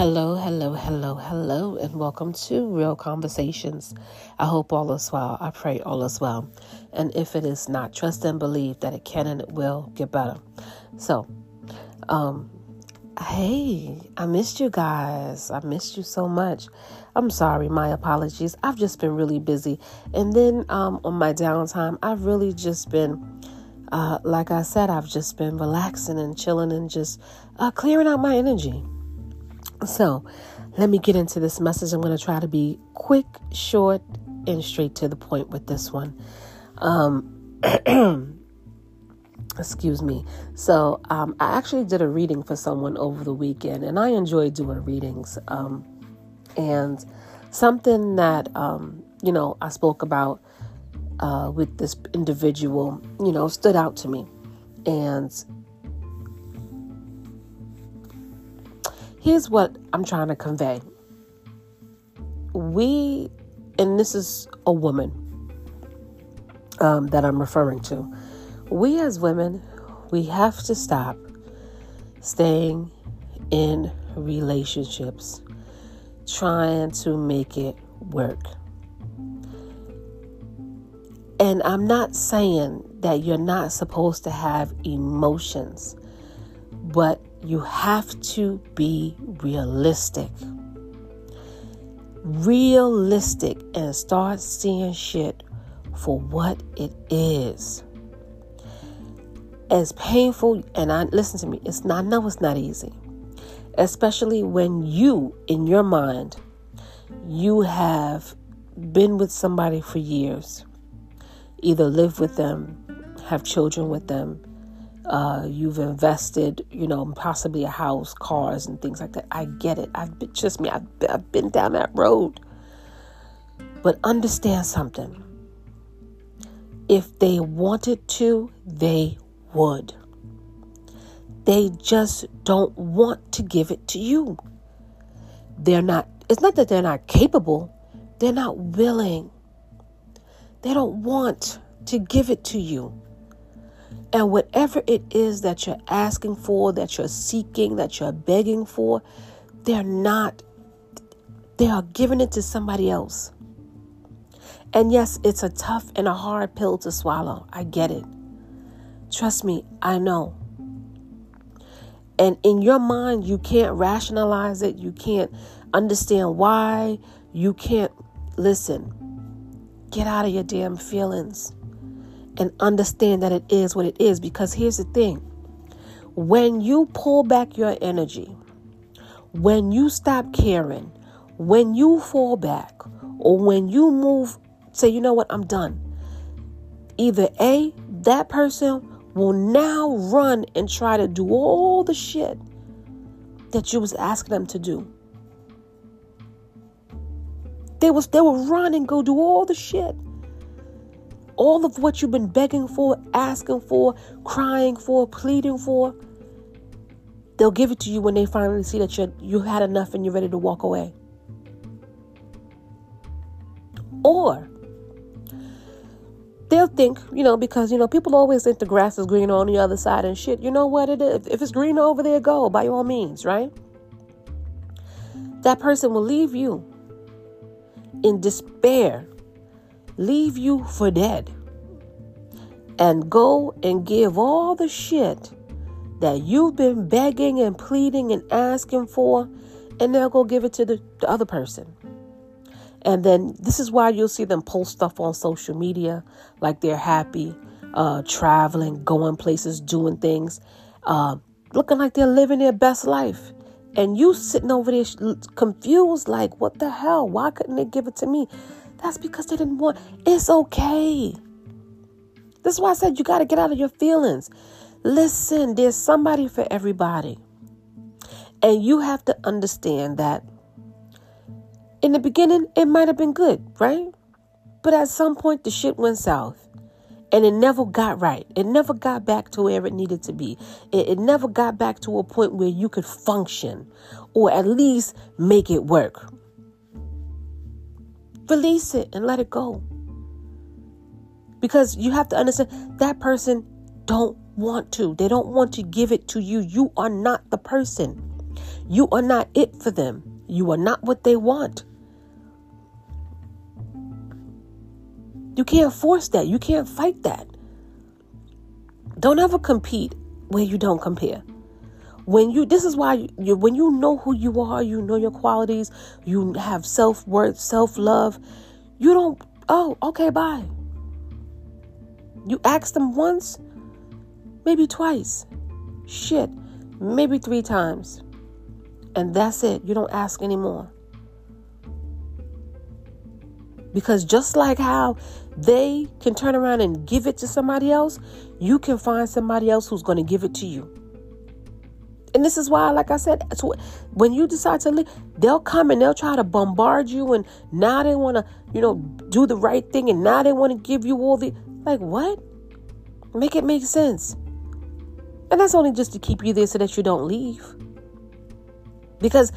Hello, hello, hello, hello, and welcome to Real Conversations. I hope all is well. I pray all is well. And if it is not, trust and believe that it can and it will get better. So, um, hey, I missed you guys. I missed you so much. I'm sorry, my apologies. I've just been really busy. And then um, on my downtime, I've really just been, uh, like I said, I've just been relaxing and chilling and just uh, clearing out my energy. So, let me get into this message. I'm going to try to be quick, short, and straight to the point with this one. Um, excuse me. So, um, I actually did a reading for someone over the weekend, and I enjoy doing readings. Um, and something that, um, you know, I spoke about uh, with this individual, you know, stood out to me. And here's what I'm trying to convey. We, and this is a woman um, that I'm referring to, we as women, we have to stop staying in relationships trying to make it work. And I'm not saying that you're not supposed to have emotions, but you have to be realistic. Realistic and start seeing shit for what it is. As painful, and I listen to me, it's not, I know it's not easy. Especially when you, in your mind, you have been with somebody for years, either live with them, have children with them, uh, you've invested, you know, possibly a house, cars, and things like that. I get it. I've been, just me. I've, I've been down that road. But understand something. If they wanted to, they would. They just don't want to give it to you. They're not, it's not that they're not capable, they're not willing. They don't want to give it to you. And whatever it is that you're asking for, that you're seeking, that you're begging for, they're not, they are giving it to somebody else. And yes, it's a tough and a hard pill to swallow. I get it. Trust me, I know. And in your mind, you can't rationalize it. You can't understand why. You can't listen. Get out of your damn feelings and understand that it is what it is. Because here's the thing when you pull back your energy, when you stop caring, when you fall back, or when you move, say, you know what, I'm done. Either A, that person will now run and try to do all the shit that you was asking them to do. They was they will run and go do all the shit all of what you've been begging for, asking for, crying for, pleading for, they'll give it to you when they finally see that you you had enough and you're ready to walk away. Or they'll think, you know, because you know people always think the grass is greener on the other side and shit. You know what it is? If it's greener over there, go by all means, right? That person will leave you in despair leave you for dead and go and give all the shit that you've been begging and pleading and asking for, and they'll go give it to the, the other person. And then this is why you'll see them post stuff on social media like they're happy, uh, traveling, going places, doing things, uh, looking like they're living their best life. And you sitting over there confused, like, what the hell? Why couldn't they give it to me? That's because they didn't want. It's okay. This is why I said you got to get out of your feelings. Listen, there's somebody for everybody. And you have to understand that in the beginning, it might have been good, right? But at some point, the shit went south and it never got right. It never got back to where it needed to be. It, it, never got back to a point where you could function or at least make it work. Release it and let it go. Because you have to understand that person don't want to. They don't want to give it to you. You are not the person. You are not it for them. You are not what they want. You can't force that. You can't fight that. Don't ever compete where you don't compare. When you, this is why you, when you know who you are, you know your qualities, you have self worth, self love, you don't, oh, okay, bye. You ask them once, maybe twice, shit, maybe three times. And that's it. You don't ask anymore. Because just like how they can turn around and give it to somebody else, you can find somebody else who's going to give it to you. And this is why, like I said, when you decide to leave, they'll come and they'll try to bombard you. And now they want to, you know, do the right thing. And now they want to give you all the, like, what? Make it make sense. And that's only just to keep you there so that you don't leave. Because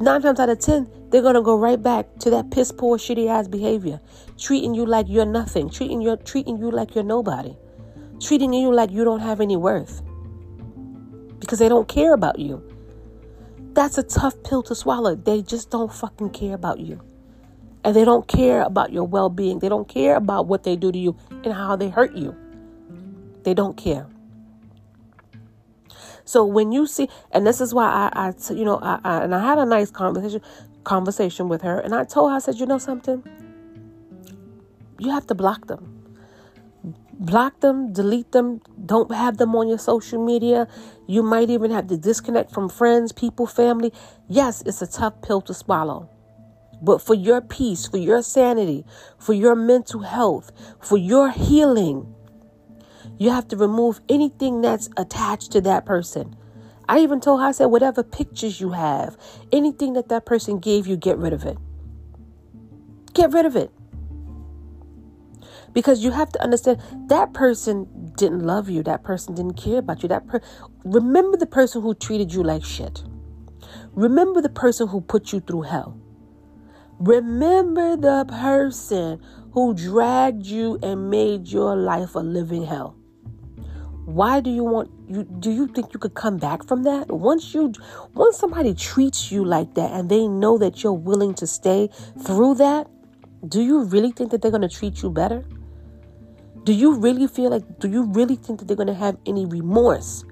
nine times out of ten, they're gonna go right back to that piss poor, shitty ass behavior, treating you like you're nothing, treating you treating you like you're nobody, treating you like you don't have any worth, because they don't care about you. That's a tough pill to swallow. They just don't fucking care about you. And they don't care about your well being. They don't care about what they do to you and how they hurt you. They don't care. So when you see, and this is why I, I you know, I, I, and I had a nice conversation conversation with her, and I told her, I said, you know something, you have to block them. Block them, delete them, don't have them on your social media. You might even have to disconnect from friends, people, family. Yes, it's a tough pill to swallow. But for your peace, for your sanity, for your mental health, for your healing, you have to remove anything that's attached to that person. I even told her, I said, whatever pictures you have, anything that that person gave you, get rid of it. Get rid of it. Because you have to understand that person didn't love you. That person didn't care about you. That per- remember the person who treated you like shit. Remember the person who put you through hell. Remember the person who dragged you and made your life a living hell. Why do you want you do you think you could come back from that? Once you once somebody treats you like that and they know that you're willing to stay through that, do you really think that they're going to treat you better? Do you really feel like do you really think that they're going to have any remorse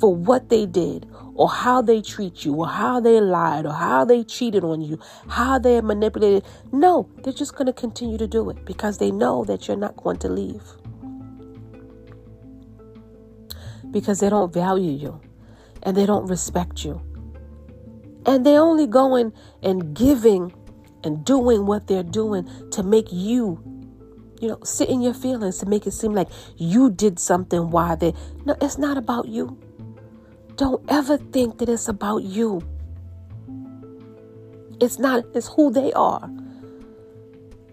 for what they did or how they treat you or how they lied or how they cheated on you, how they manipulated? No, they're just going to continue to do it because they know that you're not going to leave because they don't value you and they don't respect you. And they're only going and giving and doing what they're doing to make you, you know, sit in your feelings, to make it seem like you did something why they. No, it's not about you. Don't ever think that it's about you. It's not, it's who they are.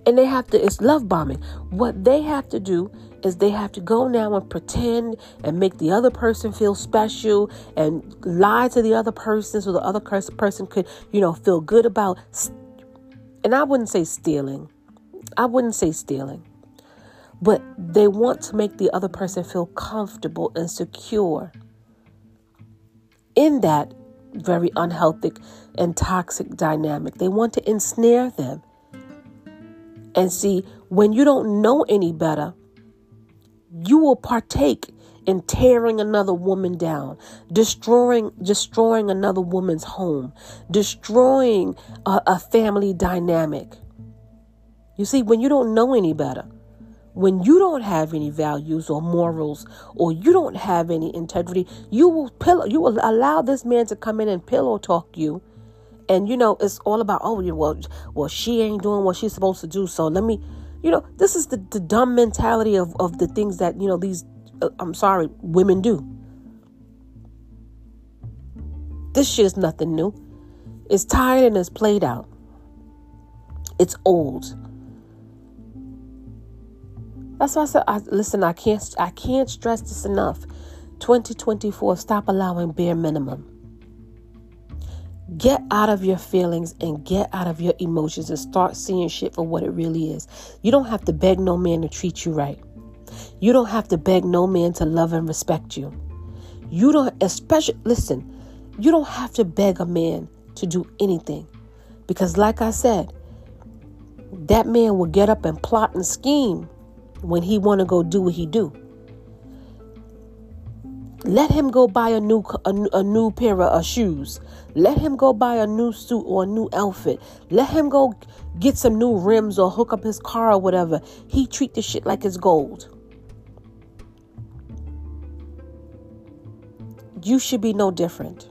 And they have to, it's love bombing. What they have to do is they have to go now and pretend and make the other person feel special and lie to the other person so the other person could, you know, feel good about. And I wouldn't say stealing. I wouldn't say stealing. But they want to make the other person feel comfortable and secure in that very unhealthy and toxic dynamic. They want to ensnare them. And see, when you don't know any better, you will partake in tearing another woman down, destroying destroying another woman's home, destroying a, a, family dynamic. You see, when you don't know any better, when you don't have any values or morals, or you don't have any integrity, you will pillow, you will allow this man to come in and pillow talk you. And you know, it's all about, oh, well, well, she ain't doing what she's supposed to do. So let me you know, this is the, the dumb mentality of, of the things that, you know, these, uh, I'm sorry, women do. This shit is nothing new. It's tired and it's played out. It's old. That's why I said, I, listen, I can't, I can't stress this enough. 2024, stop allowing bare minimum. Get out of your feelings and get out of your emotions and start seeing shit for what it really is. You don't have to beg no man to treat you right. You don't have to beg no man to love and respect you. You don't, especially, listen, You don't have to beg a man to do anything. Because like I said, that man will get up and plot and scheme when he want to go do what he do. Let him go buy a new a, a new pair of uh, shoes. Let him go buy a new suit or a new outfit. Let him go get some new rims or hook up his car or whatever. He treat the shit like it's gold. You should be no different.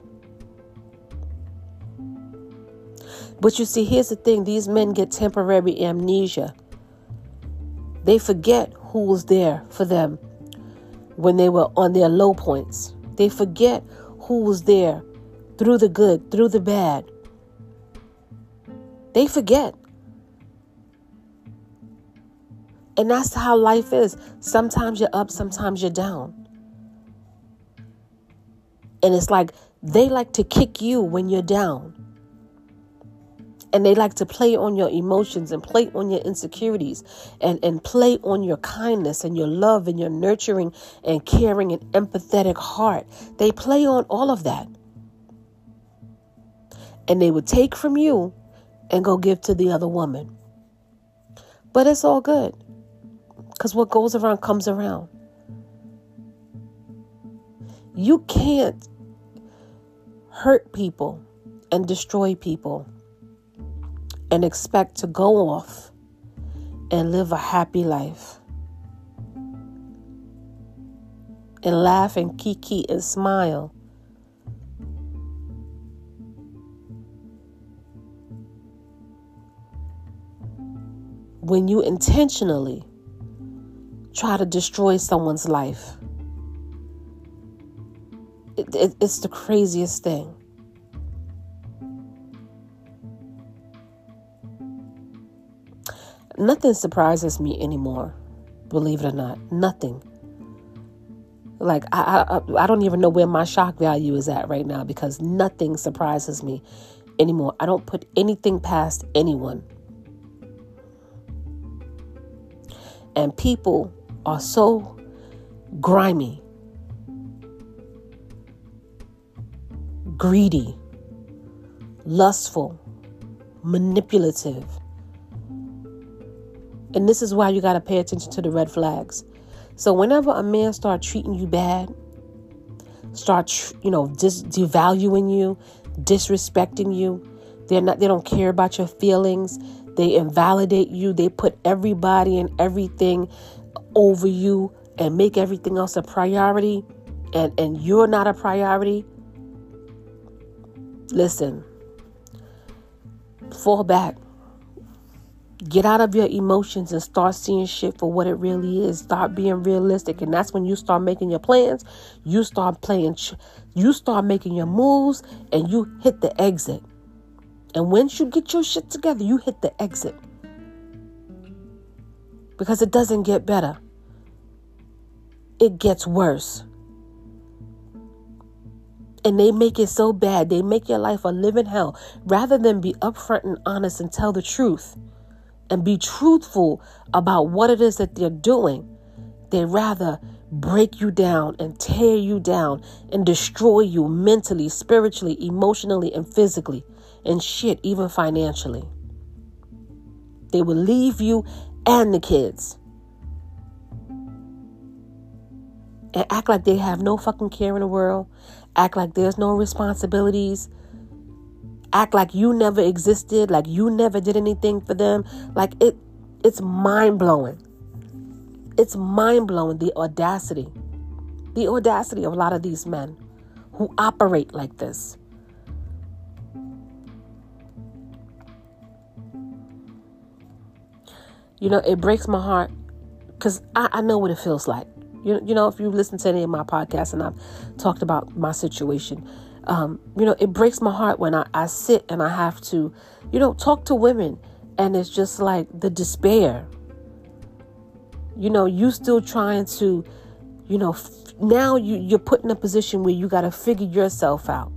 But you see, here's the thing these men get temporary amnesia. They forget who was there for them when they were on their low points. They forget who was there through the good, through the bad. They forget. And that's how life is. Sometimes you're up, sometimes you're down. And it's like they like to kick you when you're down. And they like to play on your emotions and play on your insecurities and, and play on your kindness and your love and your nurturing and caring and empathetic heart. They play on all of that. And they would take from you and go give to the other woman. But it's all good because what goes around comes around. You can't hurt people and destroy people and expect to go off and live a happy life and laugh and kiki and smile. When you intentionally try to destroy someone's life, it, it, it's the craziest thing. Nothing surprises me anymore, believe it or not. Nothing. Like I, I, I don't even know where my shock value is at right now because nothing surprises me anymore. I don't put anything past anyone. And people are so grimy, greedy, lustful, manipulative and this is why you got to pay attention to the red flags. So whenever a man start treating you bad, start you know dis- devaluing you, disrespecting you, they're not they don't care about your feelings. They invalidate you. They put everybody and everything over you and make everything else a priority and and you're not a priority. Listen. Fall back. Get out of your emotions and start seeing shit for what it really is. Start being realistic. And that's when you start making your plans. You start playing, you start making your moves, and you hit the exit. And once you get your shit together, you hit the exit. Because it doesn't get better, it gets worse. And they make it so bad, they make your life a living hell rather than be upfront and honest and tell the truth and be truthful about what it is that they're doing. They rather break you down and tear you down and destroy you mentally, spiritually, emotionally, and physically, and shit, even financially. They will leave you and the kids. And act like they have no fucking care in the world, act like there's no responsibilities, act like you never existed, like you never did anything for them. Like it it's mind-blowing. It's mind-blowing the audacity. The audacity of a lot of these men who operate like this. You know, it breaks my heart because I, I know what it feels like. You, you know, if you listen to any of my podcasts and I've talked about my situation, um, you know, it breaks my heart when I, I sit and I have to, you know, talk to women and it's just like the despair. You know, you still trying to, you know, f- now you, you're put in a position where you got to figure yourself out.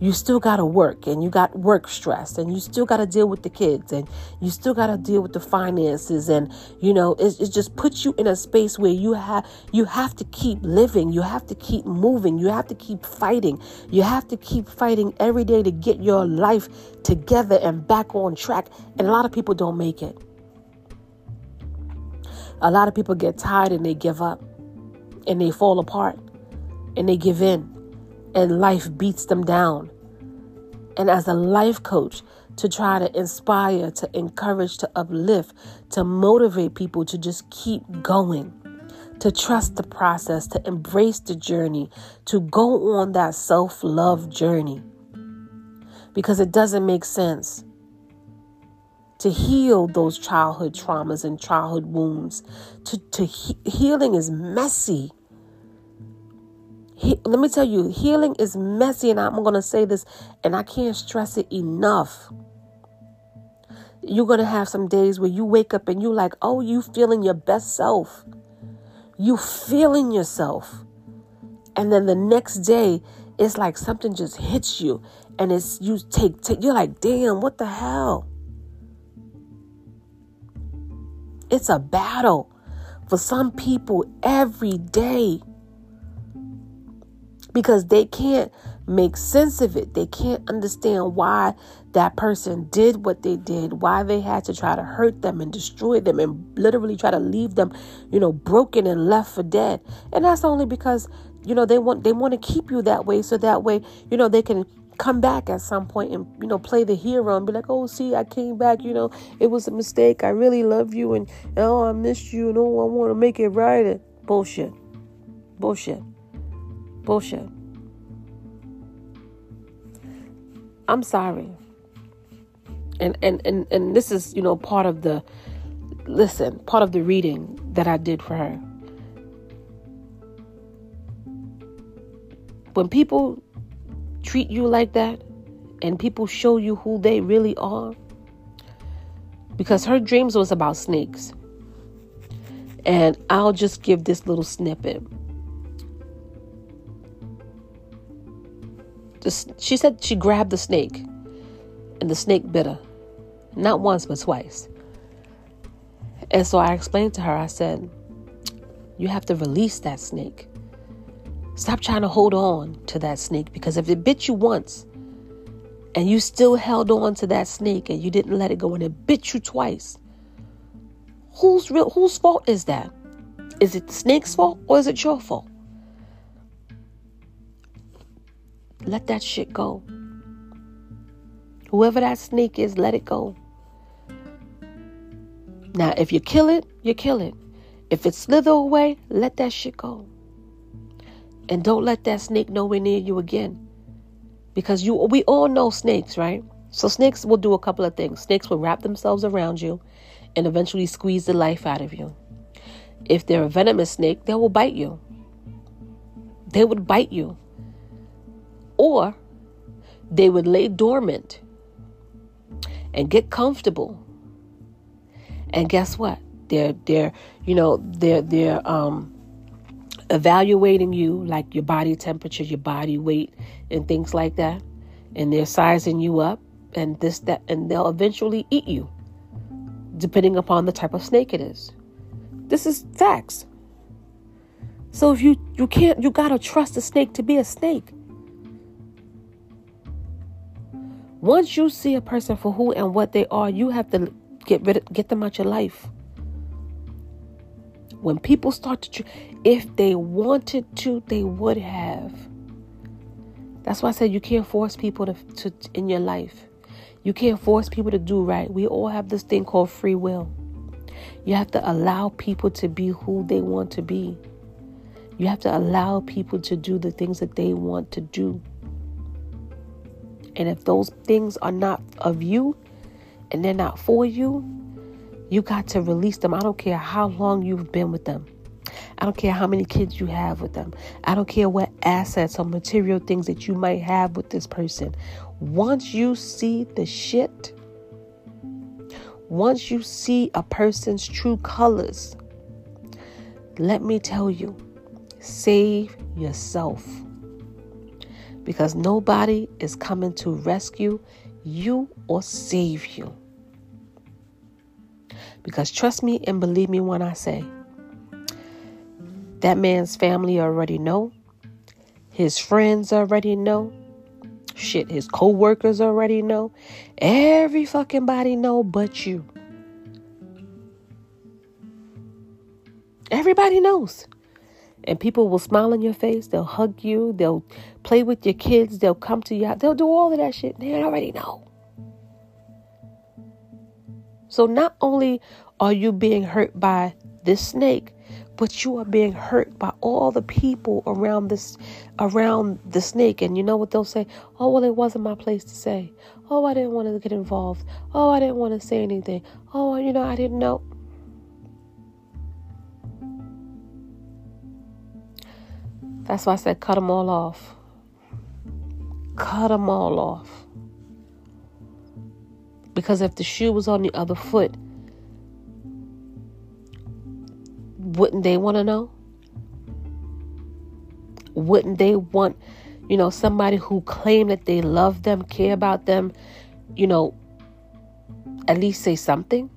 You still got to work and you got work stress and you still got to deal with the kids and you still got to deal with the finances and you know it, it just puts you in a space where you have you have to keep living you have to keep moving you have to keep fighting you have to keep fighting every day to get your life together and back on track and a lot of people don't make it. A lot of people get tired and they give up and they fall apart and they give in and life beats them down. And as a life coach, to try to inspire, to encourage, to uplift, to motivate people to just keep going, to trust the process, to embrace the journey, to go on that self love journey. Because it doesn't make sense to heal those childhood traumas and childhood wounds. To, to he- healing is messy. He, let me tell you, healing is messy, and I'm going to say this, and I can't stress it enough. You're going to have some days where you wake up and you're like, oh, you feeling your best self. You feeling yourself. And then the next day, it's like something just hits you and it's you take, take you're like, damn, what the hell? It's a battle for some people every day because they can't make sense of it. They can't understand why that person did what they did, why they had to try to hurt them and destroy them and literally try to leave them, you know, broken and left for dead. And that's only because, you know, they want they want to keep you that way so that way, you know, they can come back at some point and you know play the hero and be like oh see i came back you know it was a mistake i really love you and oh i missed you and oh i want to make it right bullshit bullshit Bullshit. I'm sorry. And and and and this is, you know, part of the listen, part of the reading that I did for her. When people treat you like that and people show you who they really are because her dreams was about snakes. And I'll just give this little snippet. She said she grabbed the snake and the snake bit her. Not once, but twice. And so I explained to her, I said, You have to release that snake. Stop trying to hold on to that snake because if it bit you once and you still held on to that snake and you didn't let it go and it bit you twice, whose real whose fault is that? Is it the snake's fault or is it your fault? Let that shit go. Whoever that snake is, let it go. Now, if you kill it, you kill it. If it slither away, let that shit go. And don't let that snake nowhere near you again. Because you we all know snakes, right? So snakes will do a couple of things. Snakes will wrap themselves around you and eventually squeeze the life out of you. If they're a venomous snake, they will bite you. They would bite you or they would lay dormant and get comfortable. And guess what? They're they're you know they're they're um evaluating you like your body temperature, your body weight, and things like that. And they're sizing you up and this that and they'll eventually eat you, depending upon the type of snake it is. This is facts. So if you you can't you gotta trust a snake to be a snake. Once you see a person for who and what they are, you have to get rid of, get them out of your life. When people start to, if they wanted to, they would have. That's why I said you can't force people to, to in your life. You can't force people to do right. We all have this thing called free will. You have to allow people to be who they want to be. You have to allow people to do the things that they want to do. And if those things are not of you and they're not for you, you got to release them. I don't care how long you've been with them. I don't care how many kids you have with them. I don't care what assets or material things that you might have with this person. Once you see the shit, once you see a person's true colors, let me tell you, save yourself. Because nobody is coming to rescue you or save you. Because trust me and believe me when I say, that man's family already know. His friends already know. Shit, his co-workers already know. Every fucking body know but you. Everybody knows. And people will smile in your face. They'll hug you. They'll play with your kids. They'll come to you. They'll do all of that shit. They already know. So not only are you being hurt by this snake, but you are being hurt by all the people around this around the snake and you know what they'll say oh well it wasn't my place to say oh i didn't want to get involved oh i didn't want to say anything oh you know i didn't know That's why I said cut them all off. Cut them all off. Because if the shoe was on the other foot, wouldn't they want to know? Wouldn't they want, you know, somebody who claimed that they love them, care about them, you know, at least say something?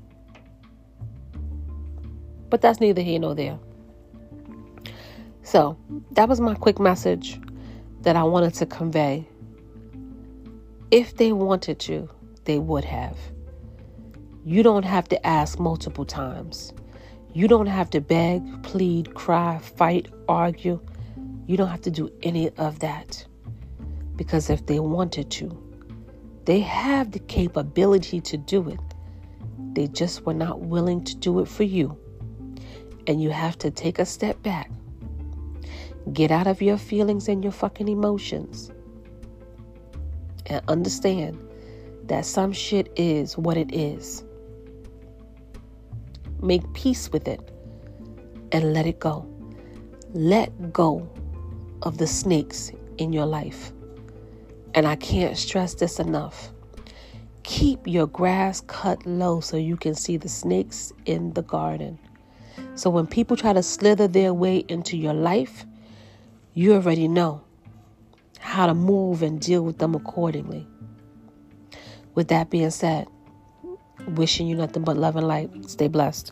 But that's neither here nor there. So, that was my quick message that I wanted to convey. If they wanted to, they would have. You don't have to ask multiple times. You don't have to beg, plead, cry, fight, argue. You don't have to do any of that. Because if they wanted to, they have the capability to do it. They just were not willing to do it for you. And you have to take a step back Get out of your feelings and your fucking emotions. And understand that some shit is what it is. Make peace with it and let it go. Let go of the snakes in your life. And I can't stress this enough. Keep your grass cut low so you can see the snakes in the garden. So when people try to slither their way into your life, you already know how to move and deal with them accordingly. With that being said, wishing you nothing but love and light. Stay blessed.